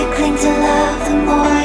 you cling to love, the more